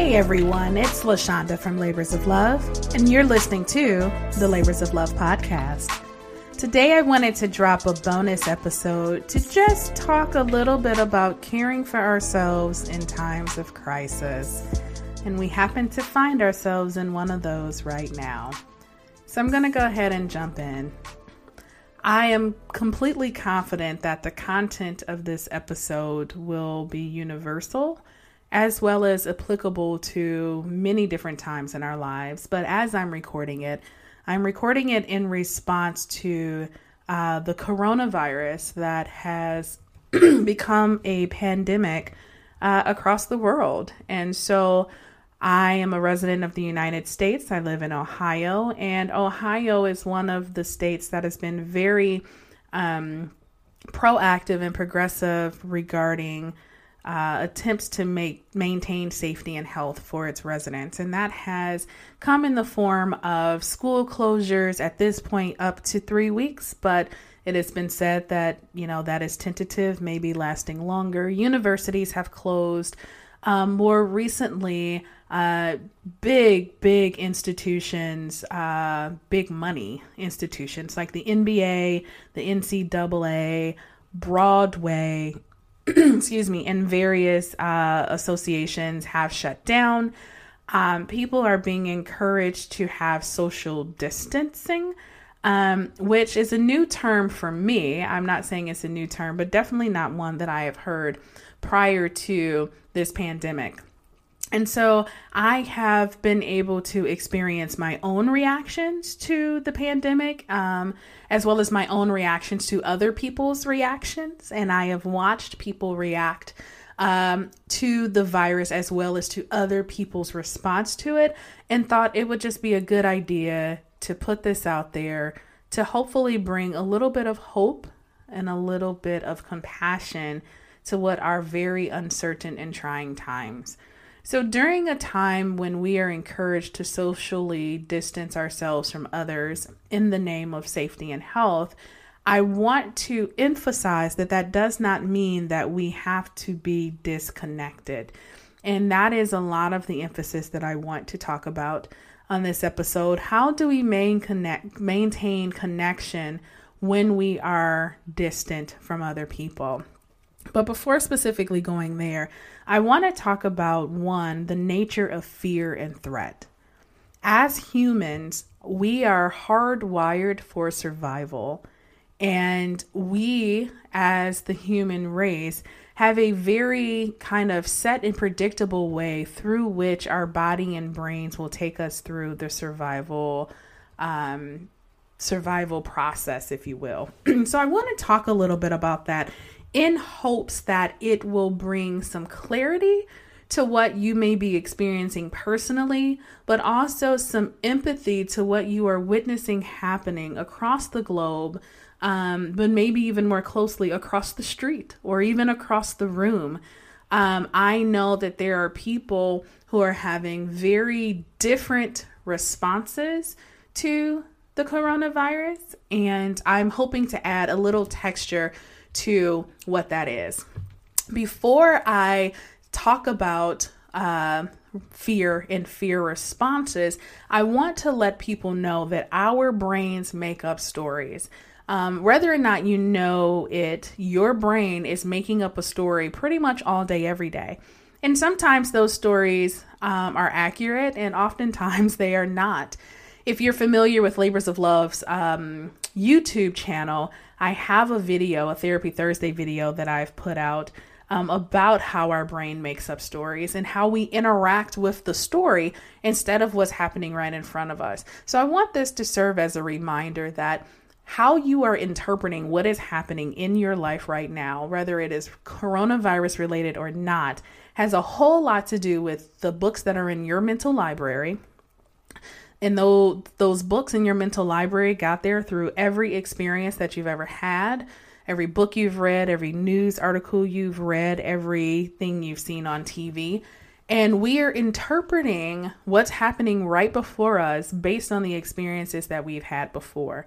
Hey everyone, it's La Shanda from Labors of Love, and you're listening to the Labors of Love podcast. Today I wanted to drop a bonus episode to just talk a little bit about caring for ourselves in times of crisis. And we happen to find ourselves in one of those right now. So I'm going to go ahead and jump in. I am completely confident that the content of this episode will be universal as well as applicable to many different times in our lives. But as I'm recording it, I'm recording it in response to uh, the coronavirus that has become a pandemic uh, across the world. And so I am a resident of the United States. I live in Ohio, and Ohio is one of the states that has been very um, proactive and progressive regarding uh, attempts to make maintain safety and health for its residents, and that has come in the form of school closures at this point up to three weeks, but it has been said that you know that is tentative, maybe lasting longer. Universities have closed. Um, more recently, uh, big, big institutions, uh, big money institutions like the NBA, the NCAA, Broadway, excuse me, and various uh, associations have shut down. Um, people are being encouraged to have social distancing, um, which is a new term for me. I'm not saying it's a new term, but definitely not one that I have heard prior to this pandemic. And so I have been able to experience my own reactions to the pandemic, um, as well as my own reactions to other people's reactions. And I have watched people react um, to the virus as well as to other people's response to it, and thought it would just be a good idea to put this out there to hopefully bring a little bit of hope and a little bit of compassion to what are very uncertain and trying times. So, during a time when we are encouraged to socially distance ourselves from others in the name of safety and health, I want to emphasize that that does not mean that we have to be disconnected. And that is a lot of the emphasis that I want to talk about on this episode. How do we main connect, maintain connection when we are distant from other people? But before specifically going there, I want to talk about one, the nature of fear and threat. As humans, we are hardwired for survival, and we, as the human race, have a very kind of set and predictable way through which our body and brains will take us through the survival um, survival process, if you will. so I want to talk a little bit about that in hopes that it will bring some clarity to what you may be experiencing personally, but also some empathy to what you are witnessing happening across the globe, um, but maybe even more closely across the street or even across the room. Um, I know that there are people who are having very different responses to the coronavirus, and I'm hoping to add a little texture to what that is. Before I talk about uh, fear and fear responses, I want to let people know that our brains make up stories. Um, whether or not you know it, your brain is making up a story pretty much all day, every day. And sometimes those stories um, are accurate, and oftentimes they are not. If you're familiar with Labors of Love's um, YouTube channel, I have a video, a Therapy Thursday video that I've put out um, about how our brain makes up stories and how we interact with the story instead of what's happening right in front of us. So I want this to serve as a reminder that how you are interpreting what is happening in your life right now, whether it is coronavirus related or not, has a whole lot to do with the books that are in your mental library and though those books in your mental library got there through every experience that you've ever had, every book you've read, every news article you've read, everything you've seen on TV. And we are interpreting what's happening right before us based on the experiences that we've had before.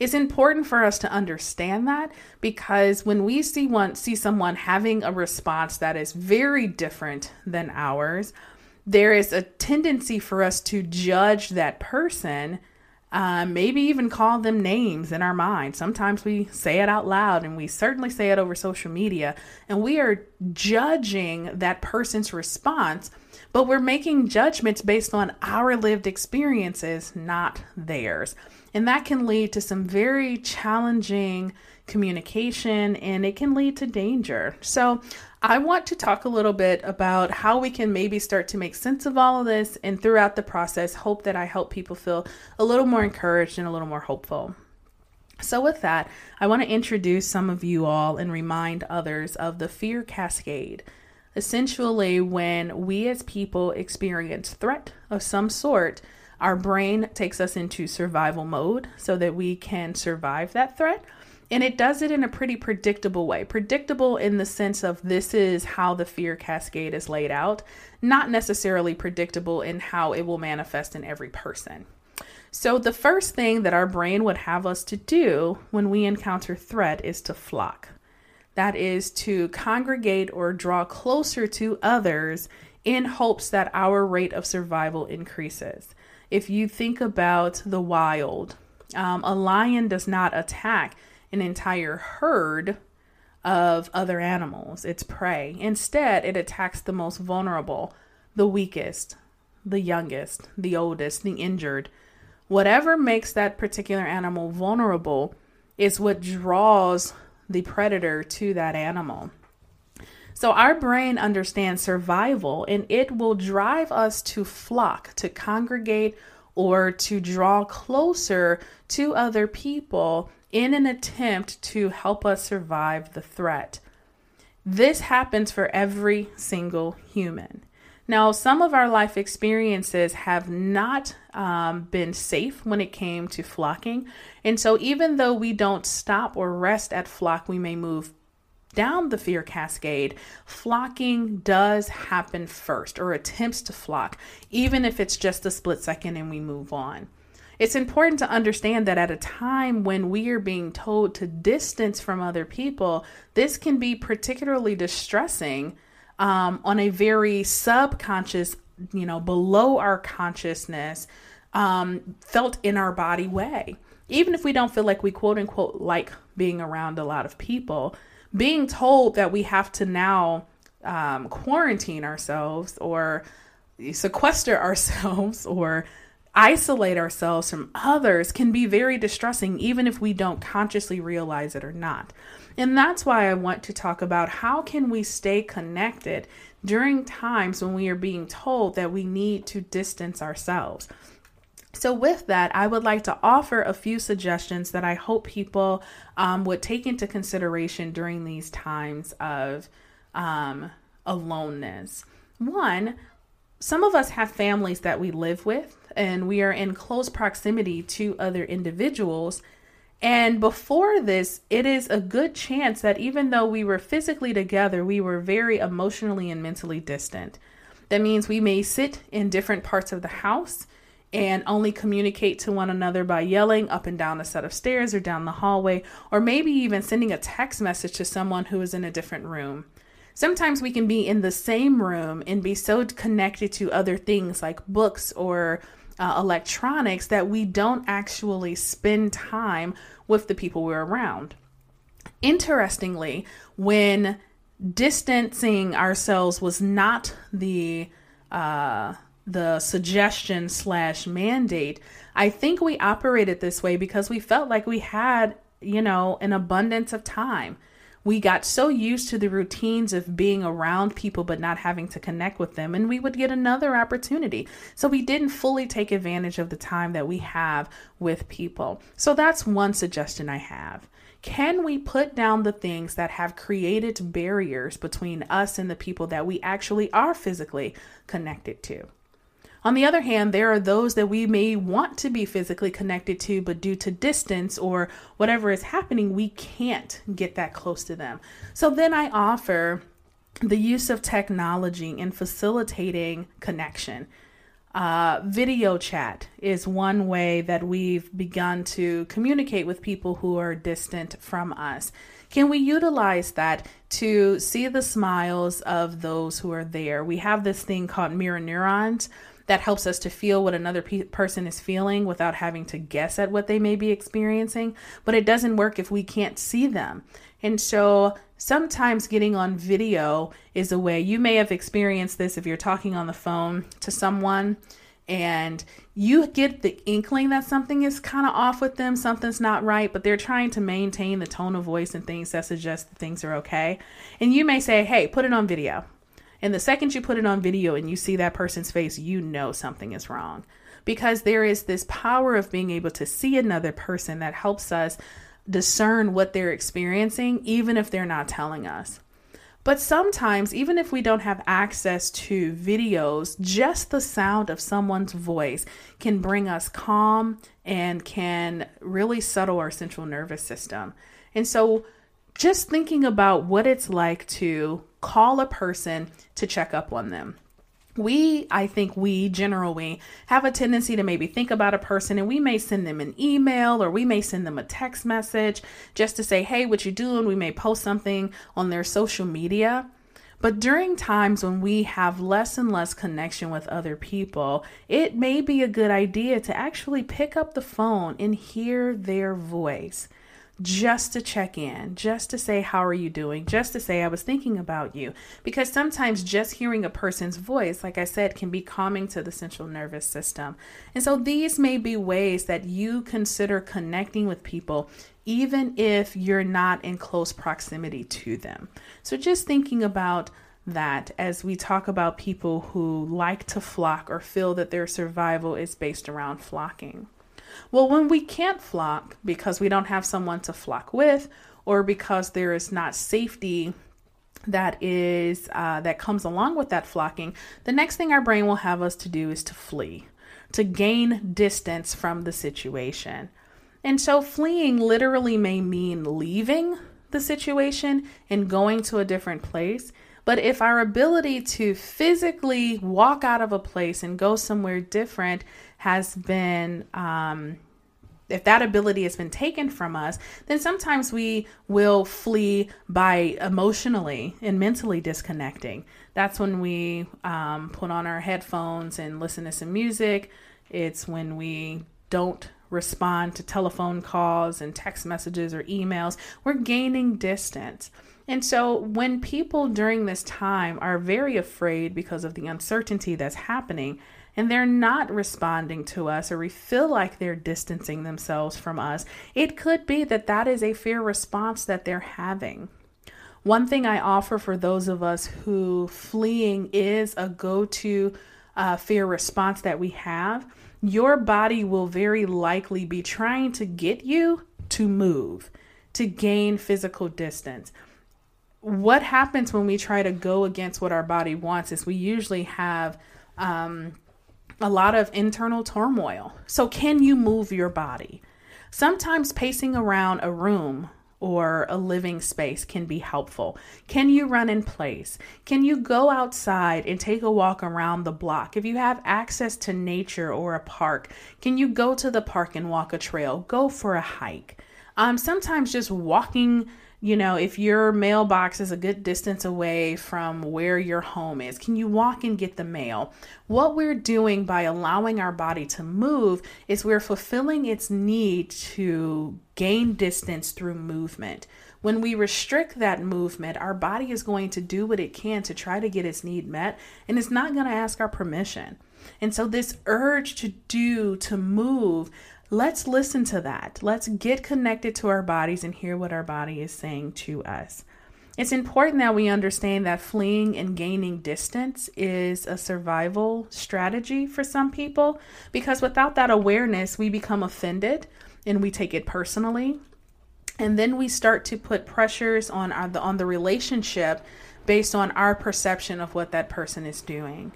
It's important for us to understand that because when we see one see someone having a response that is very different than ours, there is a tendency for us to judge that person, uh, maybe even call them names in our mind. Sometimes we say it out loud, and we certainly say it over social media, and we are judging that person's response, but we're making judgments based on our lived experiences, not theirs. And that can lead to some very challenging communication and it can lead to danger. So, I want to talk a little bit about how we can maybe start to make sense of all of this and throughout the process, hope that I help people feel a little more encouraged and a little more hopeful. So, with that, I want to introduce some of you all and remind others of the fear cascade. Essentially, when we as people experience threat of some sort, our brain takes us into survival mode so that we can survive that threat and it does it in a pretty predictable way. Predictable in the sense of this is how the fear cascade is laid out, not necessarily predictable in how it will manifest in every person. So, the first thing that our brain would have us to do when we encounter threat is to flock. That is to congregate or draw closer to others in hopes that our rate of survival increases. If you think about the wild, um, a lion does not attack an entire herd of other animals, its prey. Instead, it attacks the most vulnerable, the weakest, the youngest, the oldest, the injured. Whatever makes that particular animal vulnerable is what draws the predator to that animal. So, our brain understands survival and it will drive us to flock, to congregate, or to draw closer to other people in an attempt to help us survive the threat. This happens for every single human. Now, some of our life experiences have not um, been safe when it came to flocking. And so, even though we don't stop or rest at flock, we may move down the fear cascade. Flocking does happen first, or attempts to flock, even if it's just a split second and we move on. It's important to understand that at a time when we are being told to distance from other people, this can be particularly distressing um, on a very subconscious, you know, below our consciousness, um, felt in our body way. Even if we don't feel like we quote unquote like being around a lot of people, being told that we have to now um, quarantine ourselves or sequester ourselves or isolate ourselves from others can be very distressing, even if we don't consciously realize it or not. And that's why I want to talk about how can we stay connected during times when we are being told that we need to distance ourselves. So, with that, I would like to offer a few suggestions that I hope people um, would take into consideration during these times of um, aloneness. One, some of us have families that we live with and we are in close proximity to other individuals. And before this, it is a good chance that even though we were physically together, we were very emotionally and mentally distant. That means we may sit in different parts of the house and only communicate to one another by yelling up and down a set of stairs or down the hallway, or maybe even sending a text message to someone who is in a different room. Sometimes we can be in the same room and be so connected to other things like books or uh, electronics that we don't actually spend time with the people we're around. Interestingly, when distancing ourselves was not the uh, the suggestion slash mandate, I think we operated this way because we felt like we had, you know, an abundance of time we got so used to the routines of being around people but not having to connect with them, and we would get another opportunity. So we didn't fully take advantage of the time that we have with people. So that's one suggestion I have. Can we put down the things that have created barriers between us and the people that we actually are physically connected to? On the other hand, there are those that we may want to be physically connected to, but due to distance or whatever is happening, we can't get that close to them. So then I offer the use of technology in facilitating connection. Uh, video chat is one way that we've begun to communicate with people who are distant from us. Can we utilize that to see the smiles of those who are there? We have this thing called mirror neurons that helps us to feel what another pe- person is feeling without having to guess at what they may be experiencing. But it doesn't work if we can't see them. And so sometimes getting on video is a way you may have experienced this if you're talking on the phone to someone and you get the inkling that something is kind of off with them, something's not right, but they're trying to maintain the tone of voice and things that suggest that things are okay. And you may say, hey, put it on video. And the second you put it on video and you see that person's face, you know something is wrong. Because there is this power of being able to see another person that helps us discern what they're experiencing, even if they're not telling us. But sometimes, even if we don't have access to videos, just the sound of someone's voice can bring us calm and can really settle our central nervous system. And so, just thinking about what it's like to call a person to check up on them. We i think we generally have a tendency to maybe think about a person and we may send them an email or we may send them a text message just to say hey what you doing? We may post something on their social media. But during times when we have less and less connection with other people it may be a good idea to actually pick up the phone and hear their voice just to check in, just to say, How are you doing? Just to say, I was thinking about you. Because sometimes just hearing a person's voice, like I said, can be calming to the central nervous system. And so these may be ways that you consider connecting with people, even if you're not in close proximity to them. So just thinking about that as we talk about people who like to flock or feel that their survival is based around flocking. Well, when we can't flock because we don't have someone to flock with, or because there is not safety that is uh, that comes along with that flocking, the next thing our brain will have us to do is to flee, to gain distance from the situation. And so, fleeing literally may mean leaving the situation and going to a different place. But if our ability to physically walk out of a place and go somewhere different has been um, if that ability has been taken from us, then sometimes we will flee by emotionally and mentally disconnecting. That's when we um, put on our headphones and listen to some music. It's when we don't respond to telephone calls and text messages or emails. We're gaining distance. And so, when people during this time are very afraid because of the uncertainty that's happening, and they're not responding to us or we feel like they're distancing themselves from us, it could be that that is a fear response that they're having. One thing I offer for those of us who fleeing is a go to uh, fear response that we have, your body will very likely be trying to get you to move, to gain physical distance. What happens when we try to go against what our body wants is we usually have um, a lot of internal turmoil. So, can you move your body? Sometimes pacing around a room or a living space can be helpful. Can you run in place? Can you go outside and take a walk around the block? If you have access to nature or a park, can you go to the park and walk a trail? Go for a hike. Um, sometimes just walking you know, if your mailbox is a good distance away from where your home is, can you walk and get the mail? What we're doing by allowing our body to move is we're fulfilling its need to gain distance through movement. When we restrict that movement, our body is going to do what it can to try to get its need met, and it's not going to ask our permission. And so, this urge to do, to move, Let's listen to that. Let's get connected to our bodies and hear what our body is saying to us. It's important that we understand that fleeing and gaining distance is a survival strategy for some people because without that awareness, we become offended and we take it personally. And then we start to put pressures on our, on the relationship based on our perception of what that person is doing.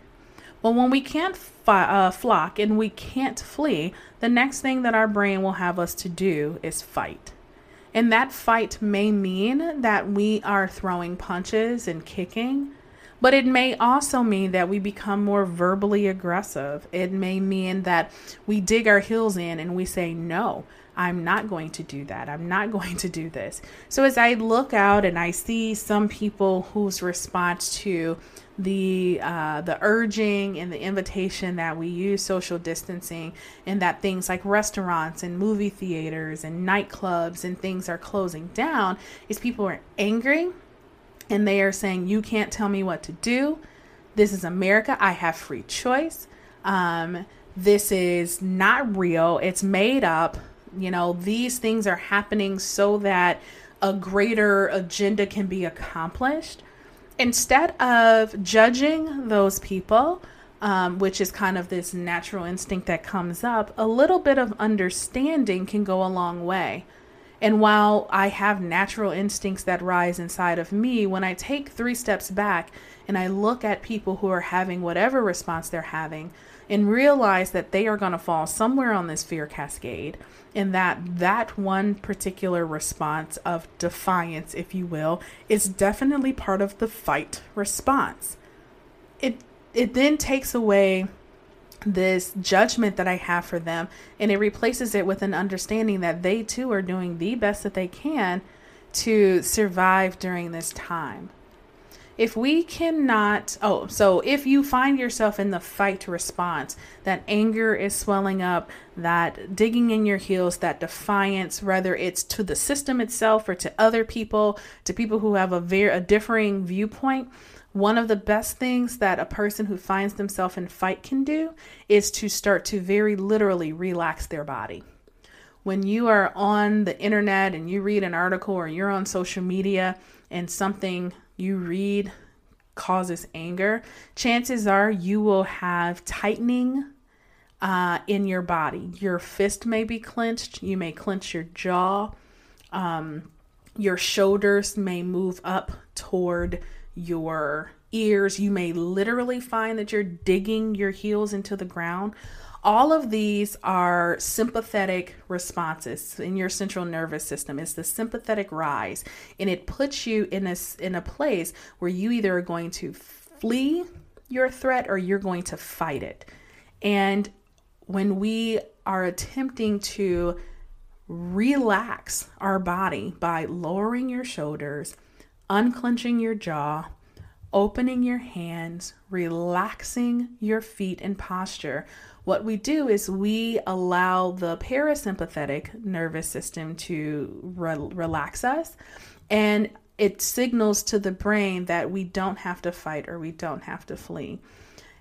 Well, when we can't fi- uh, flock and we can't flee, the next thing that our brain will have us to do is fight. And that fight may mean that we are throwing punches and kicking, But it may also mean that we become more verbally aggressive. It may mean that we dig our heels in and we say, no, I'm not going to do that. I'm not going to do this. So as I look out and I see some people whose response to the uh, the urging and the invitation that we use social distancing and that things like restaurants and movie theaters and nightclubs and things are closing down is people are angry and they are saying you can't tell me what to do. This is america. I have free choice. Um, this is not real. It's made up you know these things are happening so that a greater agenda can be accomplished instead of judging those people, um, which is kind of this natural instinct that comes up, a little bit of understanding can go a long way. And while I have natural instincts that rise inside of me, when I take three steps back and I look at people who are having whatever response they're having and realize that they are going to fall somewhere on this fear cascade, and that that one particular response of defiance, if you will, is definitely part of the fight response. It it then takes away this judgment that I have for them and it replaces it with an understanding that they too are doing the best that they can to survive during this time if we cannot oh so if you find yourself in the fight response that anger is swelling up that digging in your heels that defiance whether it's to the system itself or to other people to people who have a very a differing viewpoint one of the best things that a person who finds themselves in fight can do is to start to very literally relax their body. When you are on the internet and you read an article or you're on social media and something you read causes anger, chances are you will have tightening uh, in your body. Your fist may be clenched, you may clench your jaw, um, your shoulders may move up toward your ears. You may literally find that you're digging your heels into the ground. All of these are sympathetic responses in your central nervous system. It's the sympathetic rise, and it puts you in a, in a place where you either are going to flee your threat or you're going to fight it. And when we are attempting to relax our body by lowering your shoulders, unclenching your jaw, opening your hands, relaxing your feet and posture, what we do is we allow the parasympathetic nervous system to re- relax us and it signals to the brain that we don't have to fight or we don't have to flee.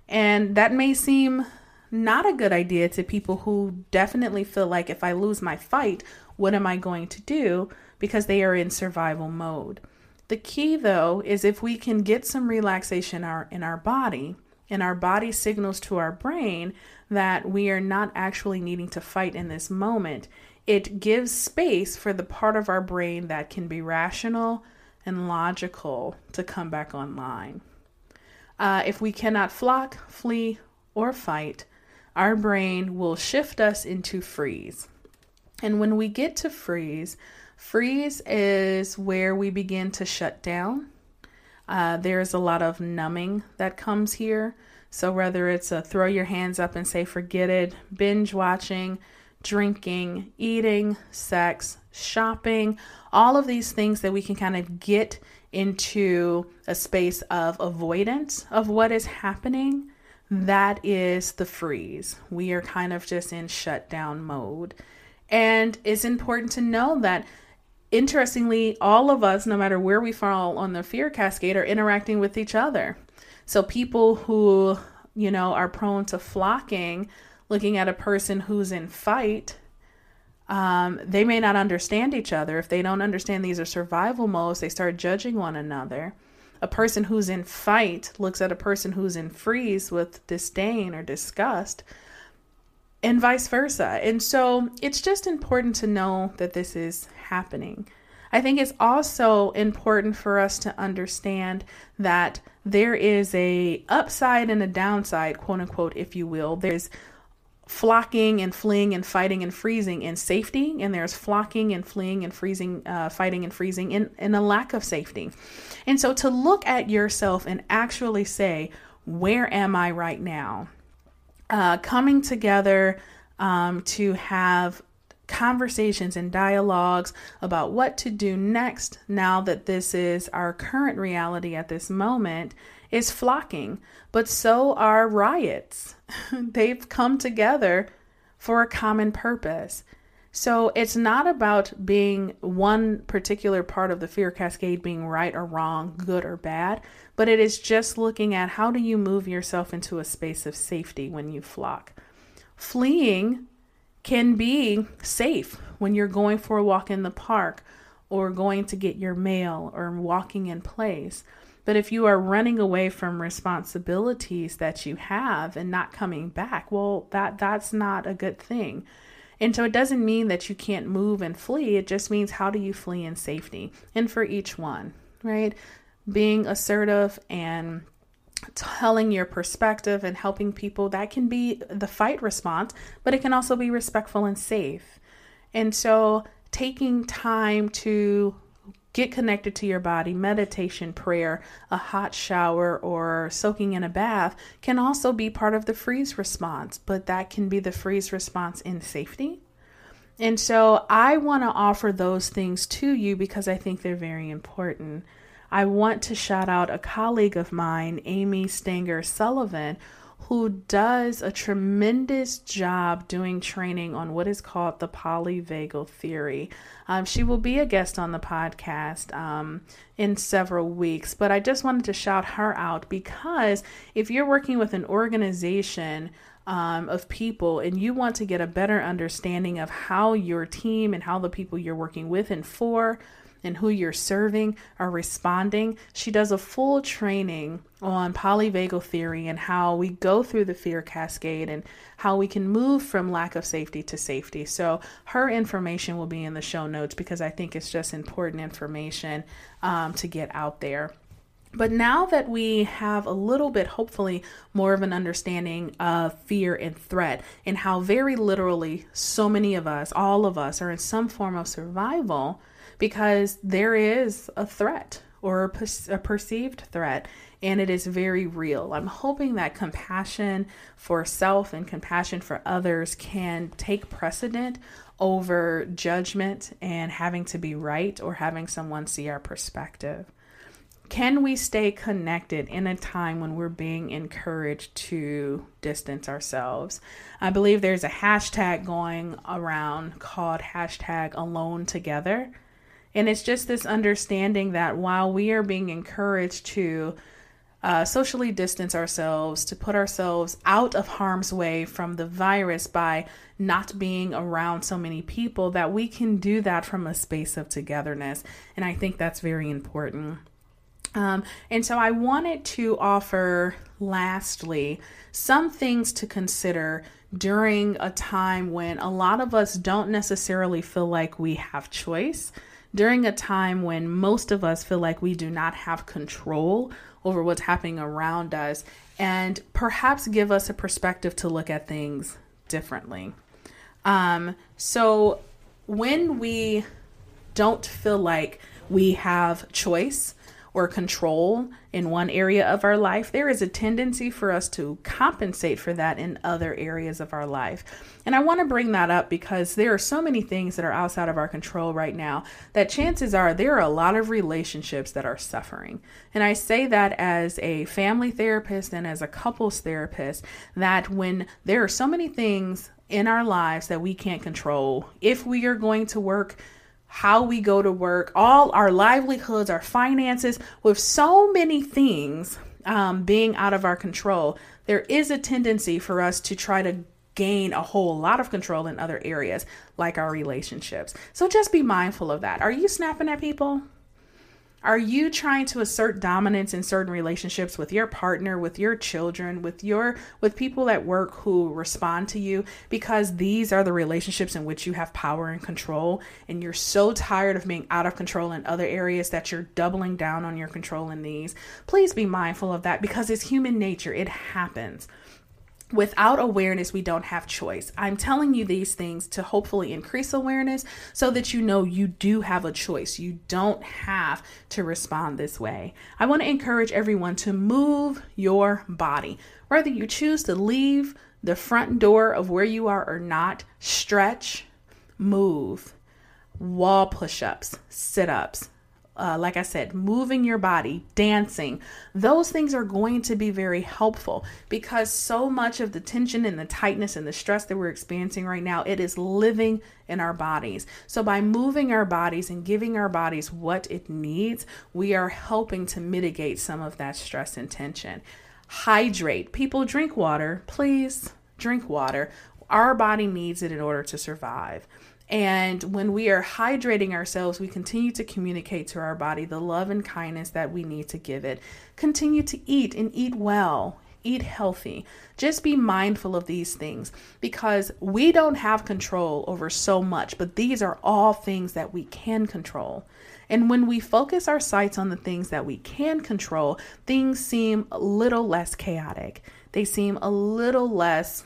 And that may seem not a good idea to people who definitely feel like if I lose my fight, what am I going to do? Because they are in survival mode. The key though is if we can get some relaxation in our, in our body and our body signals to our brain that we are not actually needing to fight in this moment, it gives space for the part of our brain that can be rational and logical to come back online. Uh, if we cannot flock, flee, or fight, our brain will shift us into freeze. And when we get to freeze, freeze is where we begin to shut down. Uh, there's a lot of numbing that comes here. So, whether it's a throw your hands up and say forget it, binge watching, drinking, eating, sex, shopping, all of these things that we can kind of get into a space of avoidance of what is happening, that is the freeze. We are kind of just in shutdown mode. And it's important to know that interestingly, all of us, no matter where we fall on the fear cascade, are interacting with each other. So people who, you know, are prone to flocking, looking at a person who's in fight, um, they may not understand each other. If they don't understand these are survival modes, they start judging one another. A person who's in fight looks at a person who's in freeze with disdain or disgust, and vice versa. And so it's just important to know that this is happening. I think it's also important for us to understand that there is a upside and a downside, quote unquote, if you will. There's flocking and fleeing and fighting and freezing in safety, and there's flocking and fleeing and freezing, uh, fighting and freezing in, in a lack of safety. And so to look at yourself and actually say, where am I right now? Uh, coming together um, to have conversations and dialogues about what to do next now that this is our current reality at this moment is flocking, but so are riots. They've come together for a common purpose. So it's not about being one particular part of the fear cascade being right or wrong, good or bad, but it is just looking at how do you move yourself into a space of safety when you flock. Fleeing can be safe when you're going for a walk in the park or going to get your mail or walking in place. But if you are running away from responsibilities that you have and not coming back, well, that that's not a good thing. And so it doesn't mean that you can't move and flee. It just means how do you flee in safety? And for each one, right? Being assertive and telling your perspective and helping people that can be the fight response but it can also be respectful and safe. And so taking time to get connected to your body meditation prayer a hot shower or soaking in a bath can also be part of the freeze response but that can be the freeze response in safety. And so i want to offer those things to you because i think they're very important I want to shout out a colleague of mine, Amy Stenger-Sullivan, who does a tremendous job doing training on what is called the polyvagal theory. Um, she will be a guest on the podcast um, in several weeks, but I just wanted to shout her out because if you're working with an organization, um, of people and you want to get a better understanding of how your team and how the people you're working with and for and who you're serving are responding. She does a full training on polyvagal theory and how we go through the fear cascade and how we can move from lack of safety to safety. So, her information will be in the show notes because I think it's just important information um, to get out there. But now that we have a little bit, hopefully, more of an understanding of fear and threat, and how very literally so many of us, all of us, are in some form of survival, because there is a threat or a, per- a, perceived threat and it is very real. I'm hoping that compassion for self and compassion for others can take precedent over judgment and having to be right or having someone see our perspective. Can we stay connected in a time when we're being encouraged to distance ourselves? I believe there's a hashtag going around called hashtag alone together and it's just this understanding that while we are being encouraged to uh, socially distance ourselves, to put ourselves out of harm's way from the virus by not being around so many people, that we can do that from a space of togetherness. And I think that's very important. Um, and so I wanted to offer, lastly, some things to consider during a time when a lot of us don't necessarily feel like we have choice during a time when most of us feel like we do not have control over what's happening around us and perhaps give us a perspective to look at things differently. Um, so when we don't feel like we have choice or control in one area of our life, there is a tendency for us to compensate for that in other areas of our life. And I want to bring that up because there are so many things that are outside of our control right now that chances are there are a lot of relationships that are suffering. And I say that as a family therapist and as a couples therapist that when there are so many things in our lives that we can't control, if we are going to work how we go to work, all our livelihoods, our finances, with so many things um, being out of our control, there is a tendency for us to try to gain a whole lot of control in other areas, like our relationships. So just be mindful of that. Are you snapping at people? Are you trying to assert dominance in certain relationships with your partner, with your children, with your with people at work who respond to you because these are the relationships in which you have power and control and you're so tired of being out of control in other areas that you're doubling down on your control in these? Please be mindful of that because it's human nature. It happens. Without awareness, we don't have choice. I'm telling you these things to hopefully increase awareness so that you know you do have a choice. You don't have to respond this way. I want to encourage everyone to move your body. Whether you choose to leave the front door of where you are or not, stretch, move, wall push ups, sit ups, uh, like I said, moving your body, dancing, those things are going to be very helpful because so much of the tension and the tightness and the stress that we're experiencing right now, it is living in our bodies. So by moving our bodies and giving our bodies what it needs, we are helping to mitigate some of that stress and tension. Hydrate. People drink water. Please drink water. Our body needs it in order to survive. And when we are hydrating ourselves, we continue to communicate to our body the love and kindness that we need to give it. Continue to eat and eat well, eat healthy. Just be mindful of these things because we don't have control over so much, but these are all things that we can control. And when we focus our sights on the things that we can control, things seem a little less chaotic. They seem a little less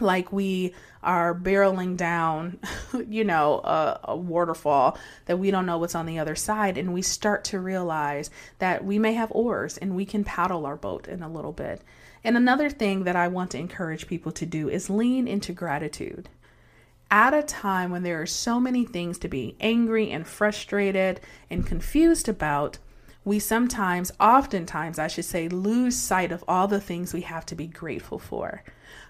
like we are barreling down, you know, a, a, waterfall that we don't know what's on the other side. And we start to realize that we may have oars and we can paddle our boat in a little bit. And another thing that I want to encourage people to do is lean into gratitude. At a time when there are so many things to be angry and frustrated and confused about, we sometimes, oftentimes, I should say, lose sight of all the things we have to be grateful for.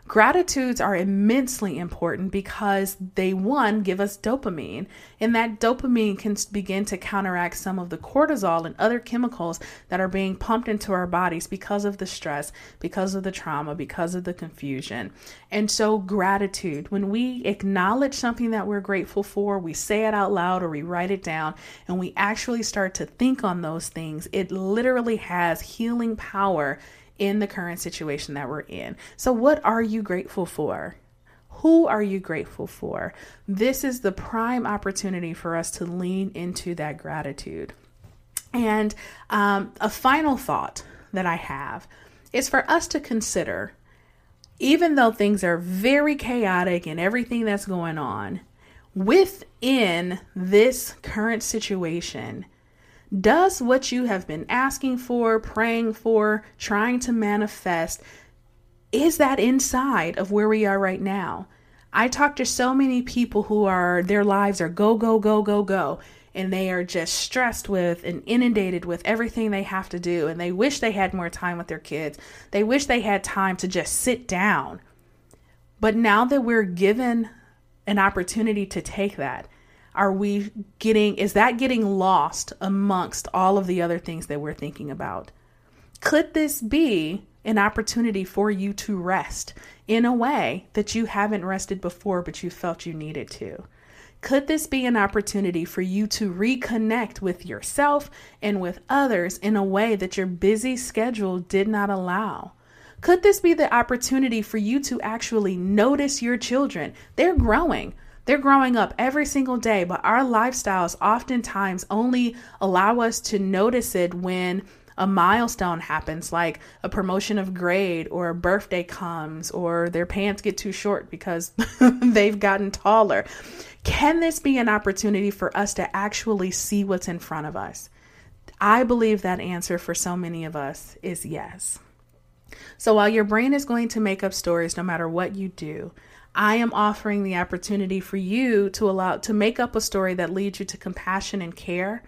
Gratitudes are immensely important because they, one, give us dopamine, and that dopamine can begin to counteract some of the cortisol and other chemicals that are being pumped into our bodies because of the stress, because of the trauma, because of the confusion. And so, gratitude, when we acknowledge something that we're grateful for, we say it out loud or we write it down, and we actually start to think on those things, it literally has healing power in the current situation that we're in. So, what are you grateful for? Who are you grateful for? This is the prime opportunity for us to lean into that gratitude. And um, a final thought that I have is for us to consider, even though things are very chaotic and everything that's going on, within this current situation, does what you have been asking for, praying for, trying to manifest, is that inside of where we are right now? I talk to so many people who are, their lives are go, go, go, go, go. And they are just stressed with and inundated with everything they have to do. And they wish they had more time with their kids. They wish they had time to just sit down. But now that we're given an opportunity to take that, are we getting is that getting lost amongst all of the other things that we're thinking about could this be an opportunity for you to rest in a way that you haven't rested before but you felt you needed to could this be an opportunity for you to reconnect with yourself and with others in a way that your busy schedule did not allow? Could this be the opportunity for you to actually notice your children? They're growing. They're growing up every single day, but our lifestyles oftentimes only allow us to notice it when a milestone happens, like a promotion of grade or a birthday comes or their pants get too short because they've gotten taller. Can this be an opportunity for us to actually see what's in front of us? I believe that answer for so many of us is yes. So while your brain is going to make up stories no matter what you do, I am offering the opportunity for you to allow to make up a story that leads you to compassion and care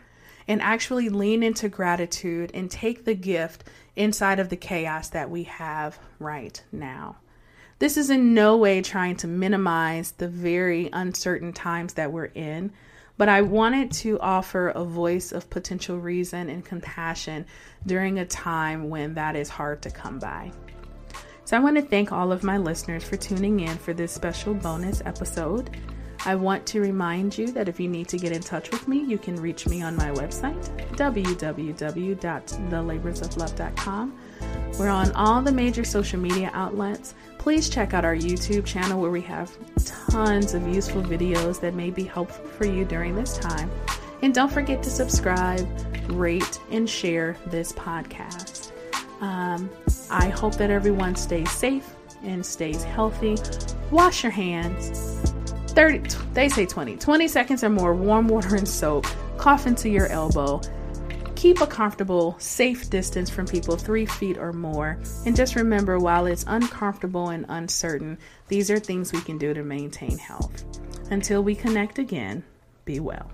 and actually lean into gratitude and take the gift inside of the chaos that we have right now. This is in no way trying to minimize the very uncertain times that we're in, but I wanted to offer a voice of potential reason and compassion during a time when that is hard to come by. So I want to thank all of my listeners for tuning in for this special bonus episode. I want to remind you that if you need to get in touch with me, you can reach me on my website, www.thelaborsoflove.com. We're on all the major social media outlets. Please check out our YouTube channel where we have tons of useful videos that may be helpful for you during this time. And don't forget to subscribe, rate, and share this podcast. Um, I hope that everyone stays safe and stays healthy. Wash your hands. 30, they say 20, 20 seconds or more, warm water and soap, cough into your elbow. Keep a comfortable, safe distance from people three feet or more. And just remember while it's uncomfortable and uncertain, these are things we can do to maintain health. Until we connect again, be well.